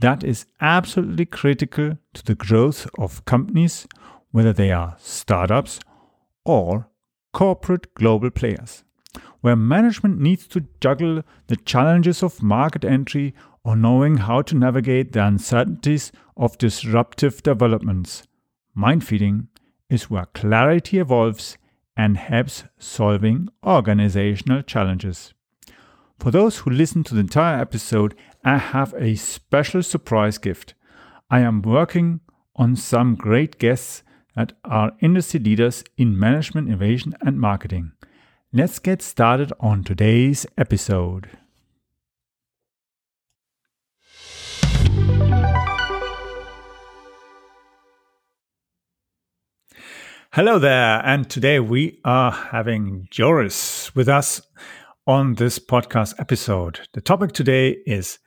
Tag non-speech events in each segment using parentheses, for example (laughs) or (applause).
that is absolutely critical to the growth of companies, whether they are startups or corporate global players, where management needs to juggle the challenges of market entry or knowing how to navigate the uncertainties of disruptive developments. Mind feeding is where clarity evolves and helps solving organizational challenges. For those who listen to the entire episode, I have a special surprise gift. I am working on some great guests that are industry leaders in management, innovation, and marketing. Let's get started on today's episode. Hello there, and today we are having Joris with us on this podcast episode. The topic today is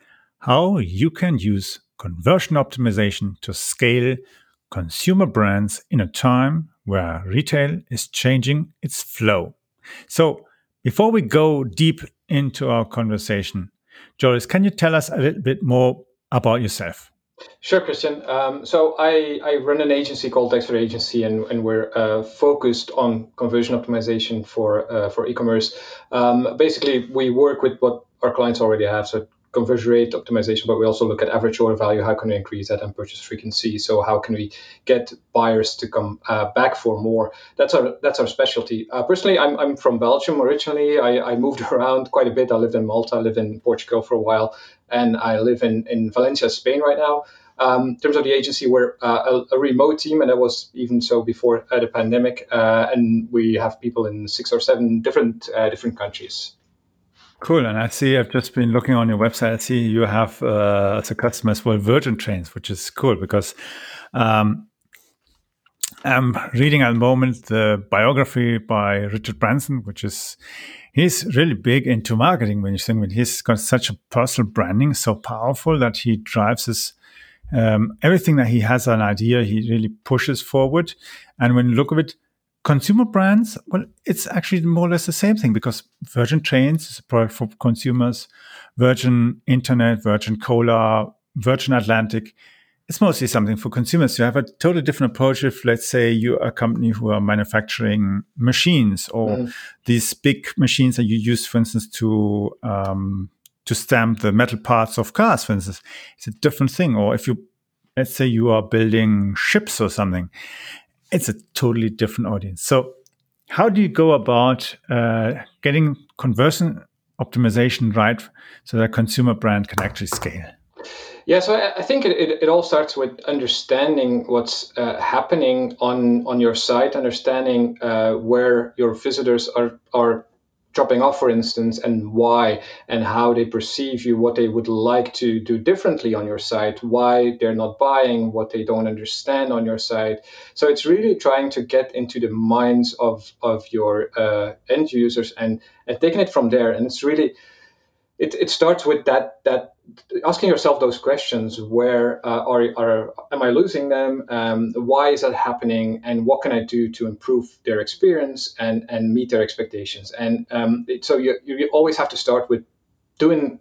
how you can use conversion optimization to scale consumer brands in a time where retail is changing its flow. So, before we go deep into our conversation, Joris, can you tell us a little bit more about yourself? Sure, Christian. Um, so I, I run an agency called Dexter Agency, and, and we're uh, focused on conversion optimization for uh, for e-commerce. Um, basically, we work with what our clients already have, so conversion rate optimization, but we also look at average order value. How can we increase that and purchase frequency? So how can we get buyers to come uh, back for more? That's our that's our specialty. Uh, personally, I'm, I'm from Belgium originally. I, I moved (laughs) around quite a bit. I lived in Malta, I lived in Portugal for a while, and I live in, in Valencia, Spain right now. Um, in terms of the agency, we're uh, a, a, remote team, and that was even so before uh, the pandemic. Uh, and we have people in six or seven different uh, different countries. Cool. And I see I've just been looking on your website. I see you have uh, as a customer as well Virgin Trains, which is cool because um, I'm reading at the moment the biography by Richard Branson, which is he's really big into marketing. When you think when he's got such a personal branding, so powerful that he drives his um, everything that he has an idea, he really pushes forward. And when you look at it, consumer brands, well, it's actually more or less the same thing because Virgin Trains is a product for consumers, Virgin Internet, Virgin Cola, Virgin Atlantic. It's mostly something for consumers. You have a totally different approach if, let's say, you're a company who are manufacturing machines or mm. these big machines that you use, for instance, to um, to stamp the metal parts of cars, for instance. It's a different thing. Or if you, let's say, you are building ships or something, it's a totally different audience. So, how do you go about uh, getting conversion optimization right so that consumer brand can actually scale? Yeah, so I, I think it, it, it, all starts with understanding what's uh, happening on on your site, understanding uh, where your visitors are are dropping off, for instance, and why and how they perceive you, what they would like to do differently on your site, why they're not buying, what they don't understand on your site. So it's really trying to get into the minds of of your uh, end users and and taking it from there. And it's really it, it starts with that that asking yourself those questions where uh, are, are am i losing them? Um, why is that happening? And what can i do to improve their experience and and meet their expectations? And um, it, so you, you always have to start with doing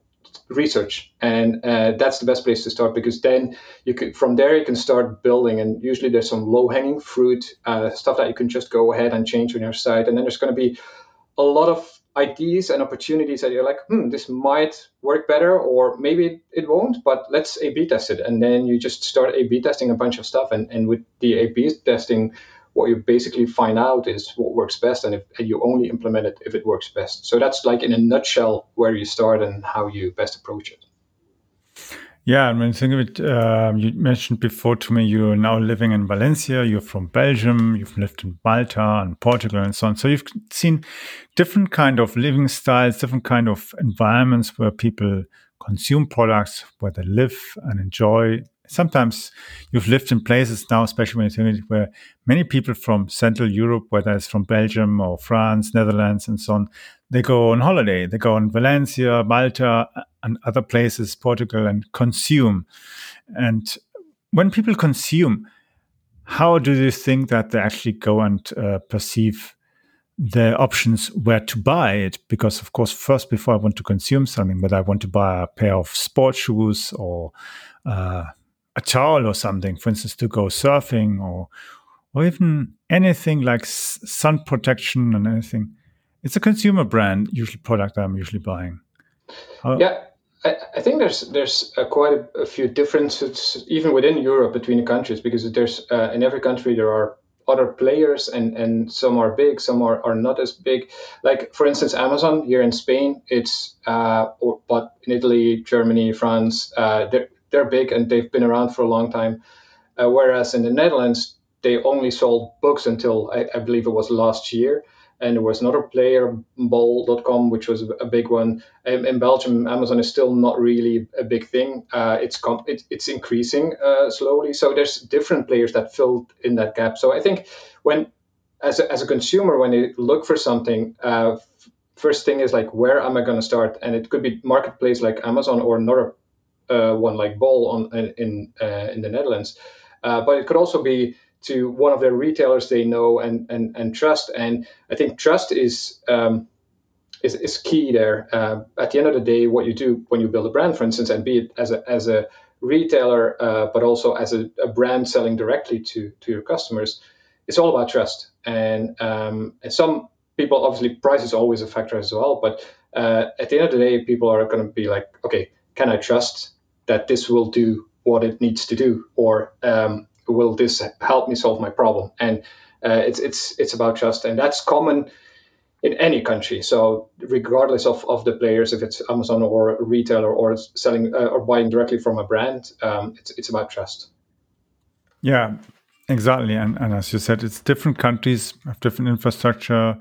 research. And uh, that's the best place to start because then you can from there you can start building. And usually there's some low hanging fruit uh, stuff that you can just go ahead and change on your site and then there's going to be a lot of ideas and opportunities that you're like, hmm, this might work better, or maybe it won't, but let's A B test it. And then you just start A B testing a bunch of stuff. And, and with the A B testing, what you basically find out is what works best, and, if, and you only implement it if it works best. So that's like in a nutshell where you start and how you best approach it. Yeah, I mean, think of it. Uh, you mentioned before to me you're now living in Valencia. You're from Belgium. You've lived in Malta and Portugal and so on. So you've seen different kind of living styles, different kind of environments where people consume products, where they live and enjoy sometimes you've lived in places now, especially when you're where many people from Central Europe, whether it's from Belgium or France, Netherlands, and so on, they go on holiday. They go on Valencia, Malta, and other places, Portugal, and consume. And when people consume, how do you think that they actually go and uh, perceive the options where to buy it? Because, of course, first, before I want to consume something, whether I want to buy a pair of sports shoes or uh, a towel or something, for instance, to go surfing or or even anything like sun protection and anything, it's a consumer brand usually product I'm usually buying. How, yeah, I, I think there's there's uh, quite a, a, few differences even within Europe between the countries because there's uh, in every country there are other players and and some are big some are, are not as big. Like for instance amazon here in spain it's uh, or but in italy germany france uh, they're, they're big and they've been around for a long time. Uh, whereas in the netherlands they only sold books until I, I, believe it was last year and there was another player, Bol.com, which was a big one. In, in, Belgium, Amazon is still not really a big thing. Uh, it's comp- it, it's increasing uh, slowly. So there's different players that filled in that gap. So I think when, as a, as a consumer, when you look for something, uh, first thing is like, where am I going to start? And it could be marketplace like Amazon or another uh, one like Ball on in in, uh, in the Netherlands. Uh, but it could also be to one of their retailers they know and and, and trust. And I think trust is um, is, is key there. Uh, at the end of the day, what you do when you build a brand, for instance, and be it as a as a retailer, uh, but also as a, a, brand selling directly to to your customers, it's all about trust. And, um, and some people obviously price is always a factor as well, but uh, at the end of the day, people are going to be like, okay, can I trust that this will do what it needs to do, or um, will this help me solve my problem? And uh, it's it's it's about trust, and that's common in any country. So regardless of, of the players, if it's Amazon or a retailer or selling uh, or buying directly from a brand, um, it's it's about trust. Yeah, exactly. And and as you said, it's different countries have different infrastructure,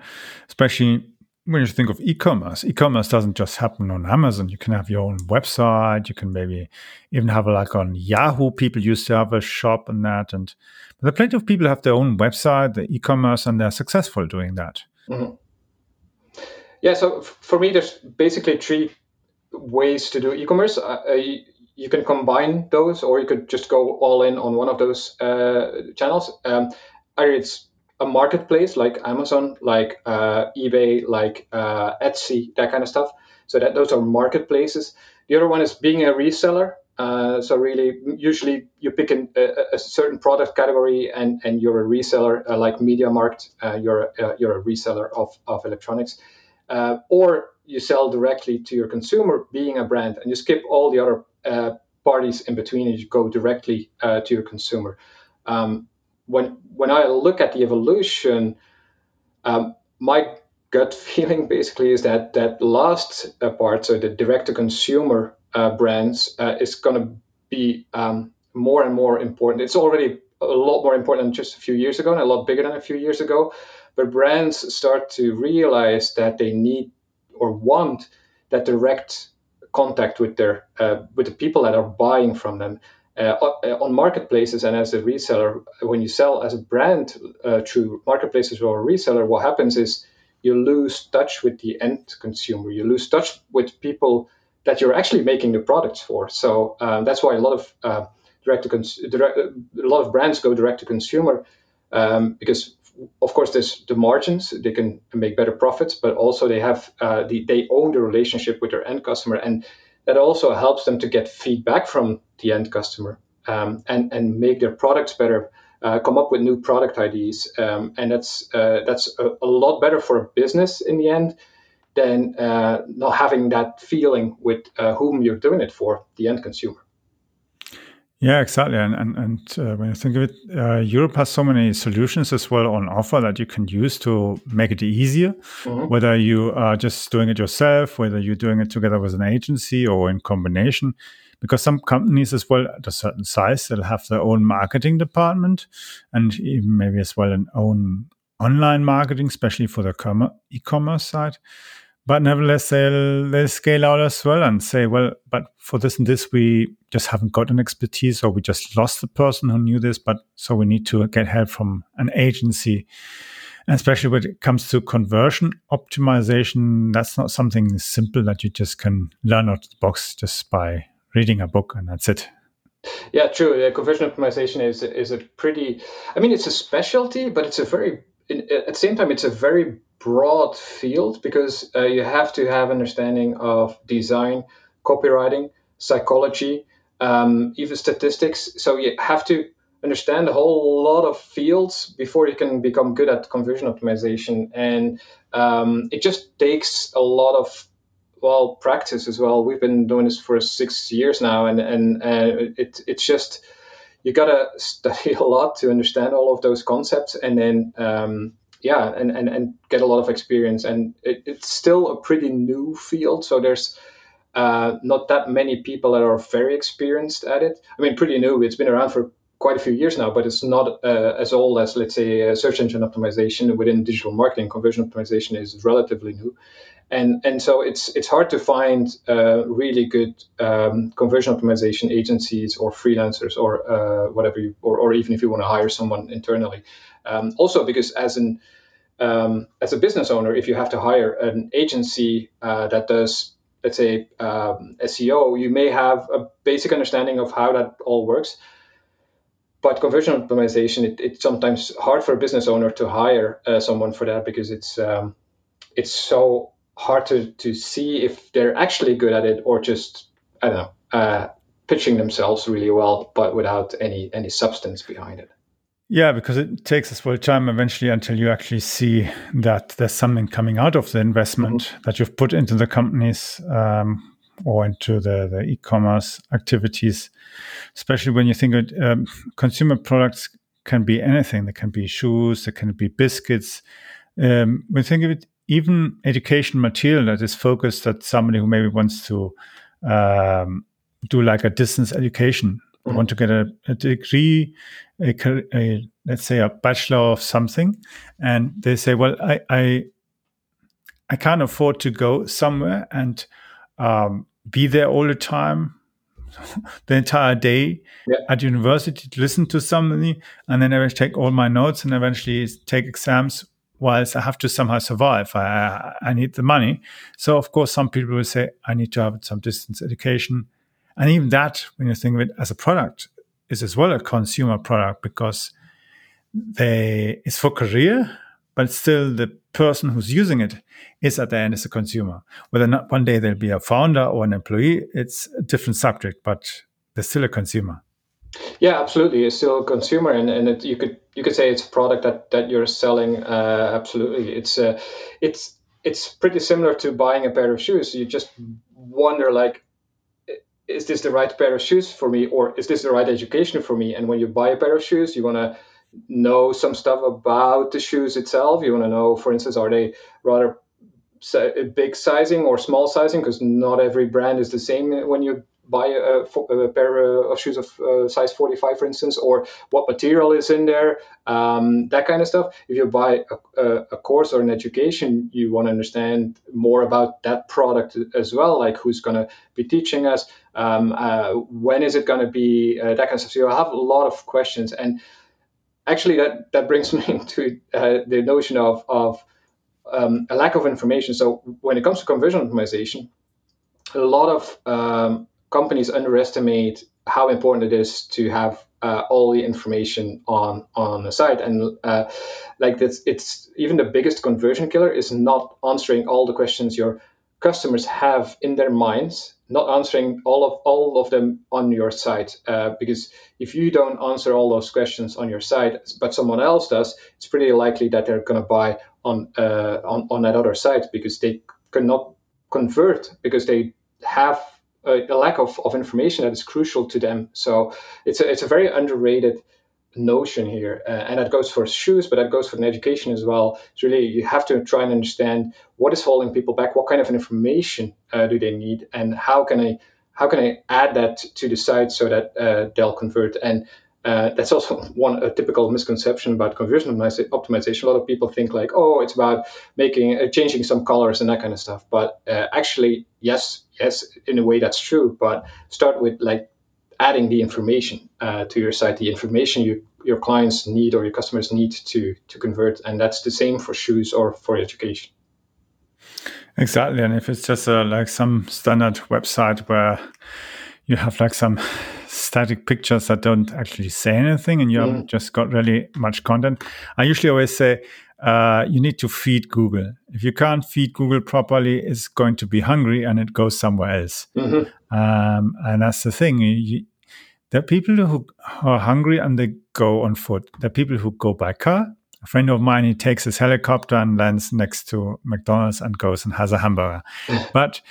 especially when you think of e-commerce, e-commerce doesn't just happen on Amazon. You can have your own website. You can maybe even have a, like on Yahoo. People used to have a shop and that, and there are plenty of people have their own website, the e-commerce, and they're successful doing that. Mm-hmm. Yeah. So for me, there's basically three ways to do e-commerce. Uh, uh, you can combine those, or you could just go all in on one of those uh, channels. Um, either it's a marketplace like Amazon, like uh, eBay, like uh, Etsy, that kind of stuff. So that those are marketplaces. The other one is being a reseller. Uh, so really, usually you pick an, a, a, certain product category and, and you're a reseller, uh, like MediaMarkt. Uh, you're uh, you're a reseller of, of electronics, or you sell directly to your consumer, being a brand, and you skip all the other parties in between, and you go directly to your consumer. Um, when when I look at the evolution, um, my gut (laughs) feeling basically is that that last uh, part, so the direct to consumer uh, brands, uh, is going to be um, more and more important. It's already a lot more important than just a few years ago, and a lot bigger than a few years ago. But brands start to realize that they need or want that direct contact with their uh, with the people that are buying from them uh, uh, on marketplaces and as a reseller, when you sell as a brand uh, through marketplaces or a reseller, what happens is you lose touch with the end consumer. You lose touch with people that you're actually making the products for. So um, that's why a lot of uh, direct to cons- direct, a lot of brands go direct to consumer um, because of course there's the margins they can make better profits but also they have uh, the, they own the relationship with their end customer and that also helps them to get feedback from the end customer um, and and make their products better. Uh, come up with new product ideas, um, and that's uh, that's a, a, lot better for a business in the end than uh, not having that feeling with uh, whom you're doing it for, the end consumer. Yeah, exactly. And and, and uh, when you think of it, uh, Europe has so many solutions as well on offer that you can use to make it easier. Mm-hmm. Whether you are just doing it yourself, whether you're doing it together with an agency or in combination. Because some companies as well at a certain size, they'll have their own marketing department and even maybe as well an own online marketing, especially for the e-commerce side. But nevertheless they'll they scale out as well and say well but for this and this we just haven't got an expertise or we just lost the person who knew this but so we need to get help from an agency. And especially when it comes to conversion optimization that's not something simple that you just can learn out of the box just by reading a book and that's it. Yeah true. Conversion optimization is is a pretty i mean it's a specialty but it's a very at the same time it's a very broad field because uh, you have to have understanding of design, copywriting, psychology, um, even statistics. So you have to understand a whole lot of fields before you can become good at conversion optimization. And um, it just takes a lot of well practice as well. We've been doing this for six years now, and and uh, it it's just you gotta study (laughs) a lot to understand all of those concepts, and then um, yeah, and, and, and get a lot of experience. And it, it's still a pretty new field, so there's uh, not that many people that are very experienced at it. I mean, pretty new. It's been around for quite a few years now, but it's not uh, as old as, let's say, search engine optimization within digital marketing. Conversion optimization is relatively new, and and so it's it's hard to find uh, really good um, conversion optimization agencies or freelancers or uh, whatever you, or, or even if you want to hire someone internally. Um, also, because as an um, as a business owner, if you have to hire an agency uh, that does, let's say, um, SEO, you may have a basic understanding of how that all works. But conversion optimization, it, it's sometimes hard for a business owner to hire uh, someone for that because it's um, it's so hard to, to see if they're actually good at it or just I don't know uh, pitching themselves really well, but without any any substance behind it. Yeah, because it takes us full time eventually until you actually see that there's something coming out of the investment mm-hmm. that you've put into the companies um, or into the, the e-commerce activities. Especially when you think of um, consumer products can be anything. They can be shoes, they can be biscuits. Um, when you think of it, even education material that is focused at somebody who maybe wants to um, do like a distance education mm-hmm. want to get a, a degree, a, a, let's say a bachelor of something, and they say, well, I I, I can't afford to go somewhere and um, be there all the time, (laughs) the entire day yeah. at university to listen to somebody, and then I take all my notes and eventually take exams whilst I have to somehow survive. I, I need the money. So, of course, some people will say, I need to have some distance education. And even that, when you think of it as a product, is as well a consumer product because they it's for career, but still the person who's using it is at the end is a consumer. Whether not one day there'll be a founder or an employee, it's a different subject, but they're still a consumer. Yeah, absolutely. It's still a consumer, and, and it, you could you could say it's a product that, that you're selling. Uh, absolutely, it's uh, it's it's pretty similar to buying a pair of shoes. You just wonder like is this the right pair of shoes for me or is this the right education for me and when you buy a pair of shoes you want to know some stuff about the shoes itself you want to know for instance are they rather big sizing or small sizing because not every brand is the same when you buy a, a pair of shoes of uh, size 45, for instance, or what material is in there, um, that kind of stuff. If you buy a, a, course or an education, you want to understand more about that product as well, like who's going to be teaching us, um, uh, when is it going to be, uh, that kind of stuff. So you have a lot of questions. And actually, that, that brings (laughs) me to uh, the notion of, of um, a lack of information. So when it comes to conversion optimization, a lot of um, companies underestimate how important it is to have uh, all the information on on the site. And uh, like this it's even the biggest conversion killer is not answering all the questions your customers have in their minds not answering all of all of them on your site. Uh, because if you don't answer all those questions on your site but someone else does it's pretty likely that they're going to buy on, uh, on on that other site because they cannot convert because they have a, a lack of, of information that is crucial to them. So it's a, it's a very underrated notion here, uh, and that goes for shoes, but that goes for an education as well. It's really you have to try and understand what is holding people back, what kind of information uh, do they need, and how can I how can I add that to the site so that uh, they'll convert. And Uh, that's also one a typical misconception about conversion optimization. A lot of people think like, oh, it's about making uh, changing some colors and that kind of stuff. But uh, actually, yes, yes, in a way that's true. But start with like adding the information uh, to your site, the information you your clients need or your customers need to to convert, and that's the same for shoes or for education. Exactly, and if it's just like some standard website where you have like some static pictures that don't actually say anything and you mm. haven't just got really much content. I usually always say uh, you need to feed Google. If you can't feed Google properly, it's going to be hungry and it goes somewhere else. Mm-hmm. Um, and that's the thing. You, there are people who are hungry and they go on foot. There are people who go by car. A friend of mine, he takes his helicopter and lands next to McDonald's and goes and has a hamburger. (laughs) but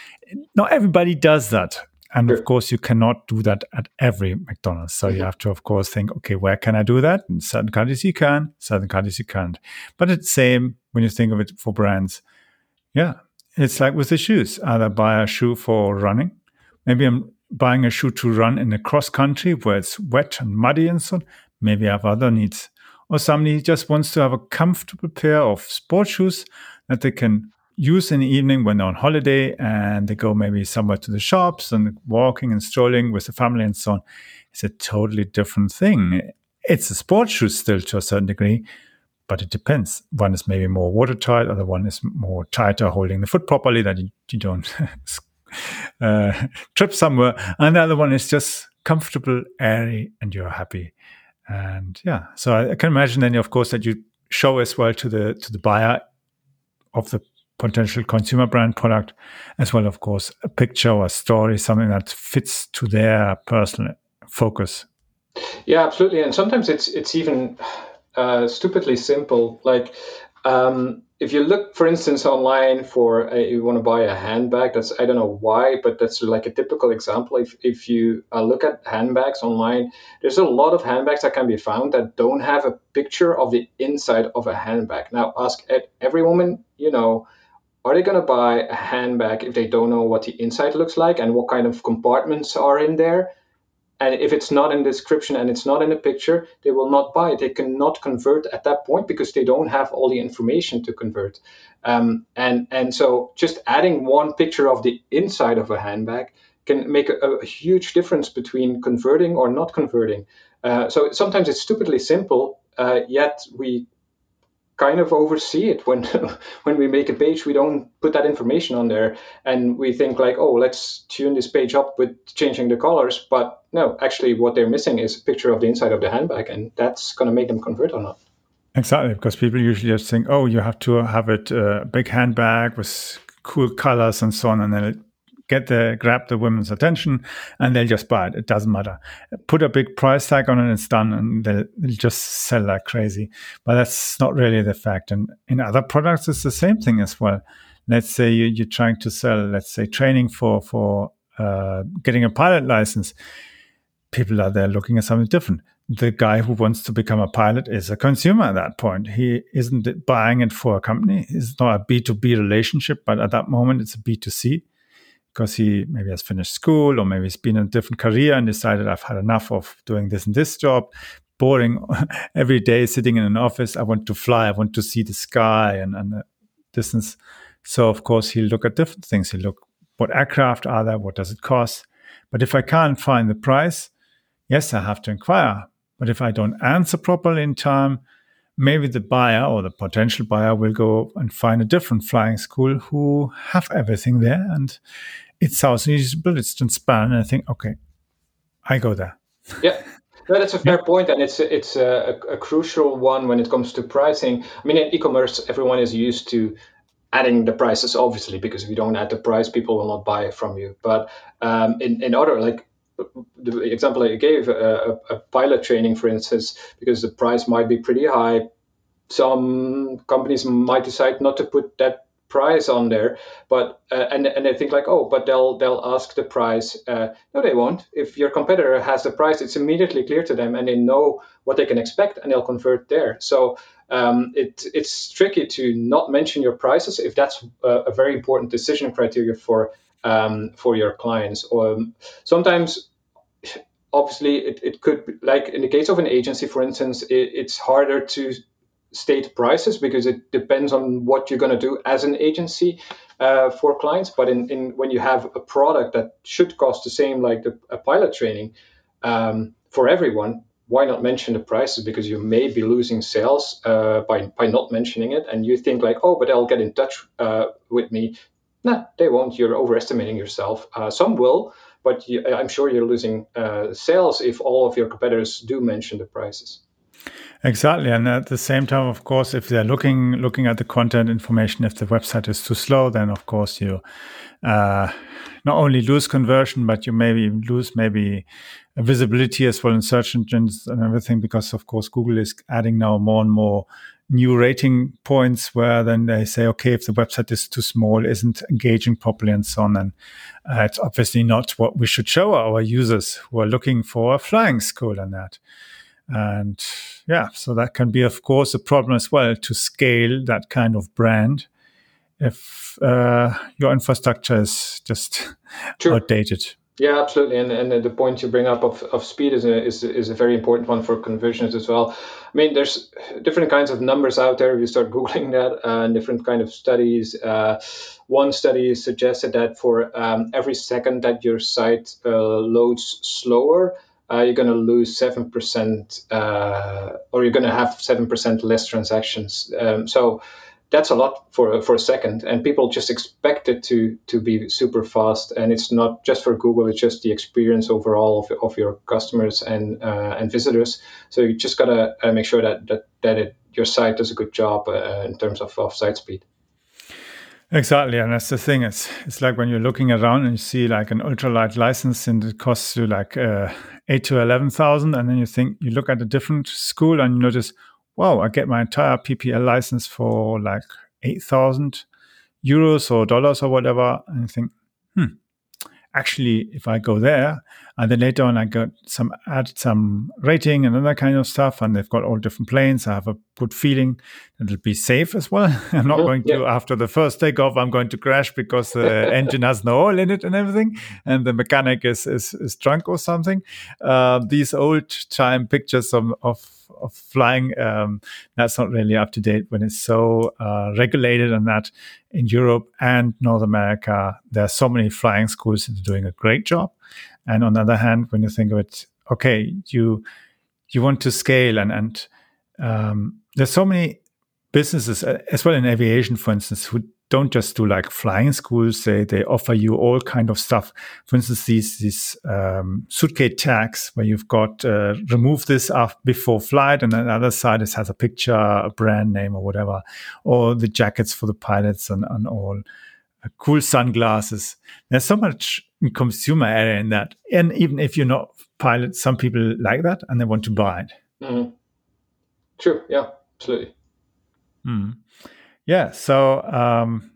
not everybody does that. And sure. of course, you cannot do that at every McDonald's. So mm-hmm. you have to, of course, think, okay, where can I do that? In certain countries you can, certain countries you can't. But it's the same when you think of it for brands. Yeah, it's like with the shoes. Either buy a shoe for running. Maybe I'm buying a shoe to run in a cross country where it's wet and muddy and so on. Maybe I have other needs. Or somebody just wants to have a comfortable pair of sports shoes that they can use in the evening when they're on holiday and they go maybe somewhere to the shops and walking and strolling with the family and so on. It's a totally different thing. It's a sports shoe still to a certain degree, but it depends. One is maybe more watertight, other one is more tighter, holding the foot properly that you, you don't (laughs) uh, trip somewhere. And the other one is just comfortable, airy, and you're happy. And yeah, so I, I can imagine then, of course, that you show as well to the to the buyer of the potential consumer brand product, as well, of course, a picture or a story, something that fits to their personal focus. Yeah, absolutely. And sometimes it's it's even uh, stupidly simple. Like um, if you look, for instance, online for a, you want to buy a handbag. That's I don't know why, but that's like a typical example. If if you uh, look at handbags online, there's a lot of handbags that can be found that don't have a picture of the inside of a handbag. Now, ask every woman you know are they going to buy a handbag if they don't know what the inside looks like and what kind of compartments are in there? And if it's not in the description and it's not in the picture, they will not buy it. They cannot convert at that point because they don't have all the information to convert. Um, and and so just adding one picture of the inside of a handbag can make a, a huge difference between converting or not converting. Uh, so sometimes it's stupidly simple, uh, yet we kind of oversee it. When (laughs) when we make a page we don't put that information on there. And we think like oh let's tune this page up with changing the colors. But no actually what they're missing is a picture of the inside of the handbag and that's going to make them convert or not. Exactly because people usually just think oh you have to have it a uh, big handbag with cool colors and so on and then it get the grab the women's attention and they'll just buy it. It doesn't matter. Put a big price tag on it, and it's done, and they'll, they'll just sell like crazy. But that's not really the fact. And in other products, it's the same thing as well. Let's say you, are trying to sell, let's say, training for for uh, getting a pilot license. People are there looking at something different. The guy who wants to become a pilot is a consumer at that point. He isn't buying it for a company. It's not a B2B relationship, but at that moment, it's a B2C because he maybe has finished school or maybe he's been in a different career and decided I've had enough of doing this and this job, boring (laughs) every day sitting in an office. I want to fly. I want to see the sky and, and the distance. So of course he'll look at different things. He'll look what aircraft are there, what does it cost. But if I can't find the price, yes, I have to inquire. But if I don't answer properly in time, maybe the buyer or the potential buyer will go and find a different flying school who have everything there and it sounds usable, it's transparent. And I think, okay, I go there. Yeah. No, that's a fair yeah. point, and it's it's a, a, crucial one when it comes to pricing. I mean, in e-commerce, everyone is used to adding the prices, obviously, because if you don't add the price, people will not buy from you. But um, in in other like the example I gave, a, a, pilot training, for instance, because the price might be pretty high, some companies might decide not to put that price on there but uh, and and they think like oh but they'll they'll ask the price. Uh, no they won't. If your competitor has the price it's immediately clear to them and they know what they can expect and they'll convert there. So um, it, it's tricky to not mention your prices if that's a, a very important decision criteria for um, for your clients. Or um, sometimes obviously it, it could like in the case of an agency for instance it, it's harder to state prices because it depends on what you're going to do as an agency uh, for clients. But in, in when you have a product that should cost the same like the, a pilot training um, for everyone why not mention the prices? Because you may be losing sales uh, by, by not mentioning it. And you think like oh but they'll get in touch uh, with me. No they won't. You're overestimating yourself. Uh, some will but you, I'm sure you're losing uh, sales if all of your competitors do mention the prices. Exactly, and at the same time, of course, if they're looking looking at the content information, if the website is too slow, then of course you uh, not only lose conversion, but you maybe lose maybe visibility as well in search engines and everything, because of course Google is adding now more and more new rating points where then they say, okay, if the website is too small, isn't engaging properly, and so on, and uh, it's obviously not what we should show our users who are looking for a flying school and that. And yeah, so that can be, of course, a problem as well to scale that kind of brand if uh, your infrastructure is just sure. outdated. Yeah, absolutely. And and the point you bring up of, of speed is a, is, is a very important one for conversions as well. I mean, there's different kinds of numbers out there. If you start (laughs) Googling that uh, and different kind of studies, uh, one study suggested that for um, every second that your site uh, loads slower, uh, you're going to lose 7% uh, or you're going to have 7% less transactions. Um, so that's a lot for for a second, and people just expect it to to be super fast. And it's not just for Google; it's just the experience overall of, of your customers and uh, and visitors. So you just gotta uh, make sure that that that it, your site does a good job uh, in terms of, of site speed. Exactly, and that's the thing. It's it's like when you're looking around and you see like an ultralight license and it costs you like uh, eight to eleven thousand, and then you think you look at a different school and you notice, wow, I get my entire PPL license for like 8,000 euros or dollars or whatever. And I think, hmm, actually, if I go there and then later on I got some add some rating and other kind of stuff, and they've got all different planes, I have a good feeling that it'll be safe as well. (laughs) I'm not going to, yeah. after the first takeoff, I'm going to crash because the (laughs) engine has no oil in it and everything, and the mechanic is, is, is drunk or something. Uh, these old time pictures of, of of flying. Um, that's not really up to date when it's so uh, regulated, and that in Europe and North America, there are so many flying schools that are doing a great job. And on the other hand, when you think of it, okay, you you want to scale, and and um, there's so many businesses uh, as well in aviation, for instance, who don't just do like flying schools. They they offer you all kind of stuff. For instance, these these um, suitcase tags where you've got uh, remove this before flight, and on the other side it has a picture, a brand name, or whatever, or the jackets for the pilots and, and all. Uh, cool sunglasses. There's so much consumer area in that, and even if you're not pilot, some people like that and they want to buy it. Mm-hmm. True. Yeah. Absolutely. Hmm. Yeah. So, um,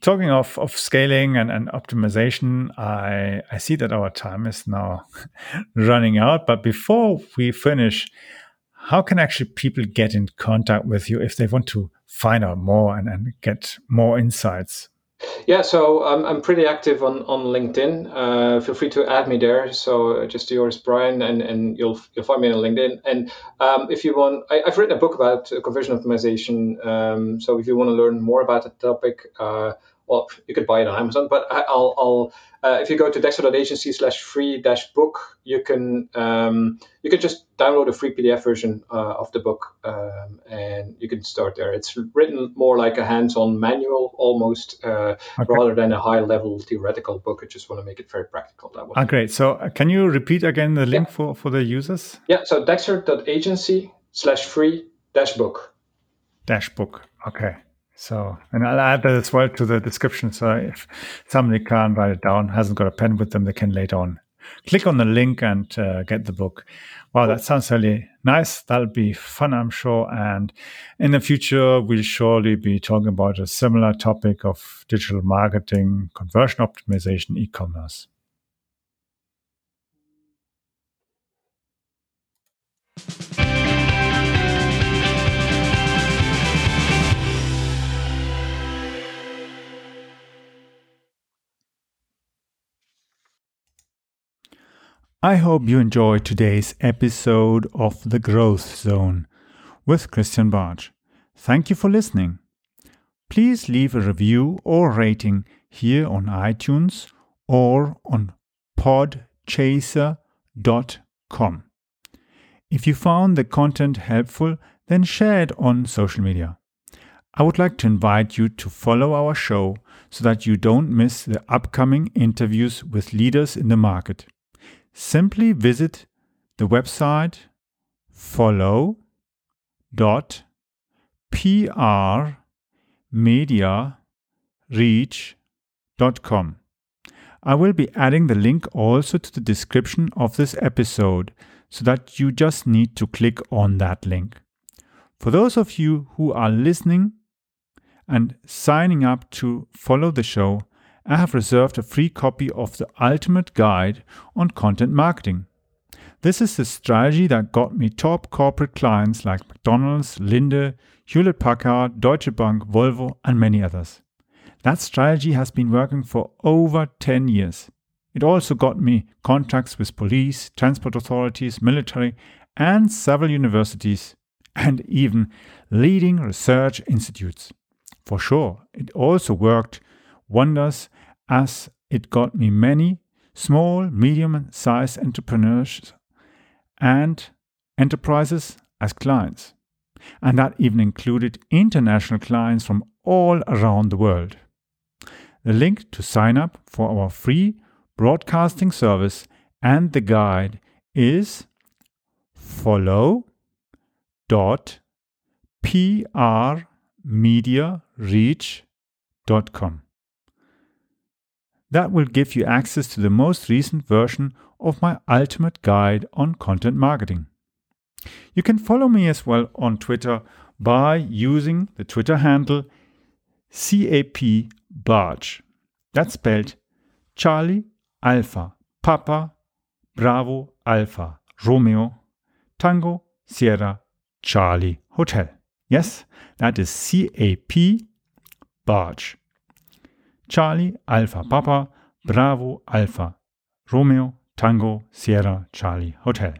talking of, of scaling and, and optimization, I, I see that our time is now (laughs) running out. But before we finish, how can actually people get in contact with you if they want to find out more and, and get more insights? Yeah, so I'm, I'm pretty active on, on LinkedIn. Uh, feel free to add me there. So uh, just Joris, Bryon, and, and you'll you'll find me on LinkedIn. And um, if you want, I, have written a book about conversion optimization. Um, so if you want to learn more about the topic, uh, well, you could buy it on Amazon. But I, will I'll uh, if you go to dexter.agency slash free dash book, you can um, you can just download a free PDF version uh, of the book, um, and you can start there. It's written more like a hands-on manual almost, uh, okay. rather than a high-level theoretical book. I just want to make it very practical. That way. Ah, great. So uh, can you repeat again the link yeah. for for the users? Yeah. So dexter.agency slash free dash book. Dash book. Okay. So, and I'll add that as well to the description. So if somebody can't write it down, hasn't got a pen with them, they can later on click on the link and uh, get the book. Wow, that sounds really nice. That'll be fun, I'm sure. And in the future, we'll surely be talking about a similar topic of digital marketing, conversion optimization, e-commerce. I hope you enjoyed today's episode of The Growth Zone with Christian Bartsch. Thank you for listening. Please leave a review or rating here on iTunes or on podchaser.com. If you found the content helpful, then share it on social media. I would like to invite you to follow our show so that you don't miss the upcoming interviews with leaders in the market. Simply visit the website follow.prmediareach.com. I will be adding the link also to the description of this episode so that you just need to click on that link. For those of you who are listening and signing up to follow the show, I have reserved a free copy of the Ultimate Guide on Content Marketing. This is the strategy that got me top corporate clients like McDonald's, Linde, Hewlett Packard, Deutsche Bank, Volvo, and many others. That strategy has been working for over 10 years. It also got me contracts with police, transport authorities, military, and several universities, and even leading research institutes. For sure, it also worked wonders as it got me many small, medium sized entrepreneurs and enterprises as clients. And that even included international clients from all around the world. The link to sign up for our free broadcasting service and the guide is follow.prmediareach.com. That will give you access to the most recent version of my ultimate guide on content marketing. You can follow me as well on Twitter by using the Twitter handle CAP Bartsch. That's spelled Charlie Alpha Papa Bravo Alpha Romeo Tango Sierra Charlie Hotel. Yes, that is CAP Bartsch. Charlie Alpha Papa Bravo Alpha Romeo Tango Sierra Charlie Hotel.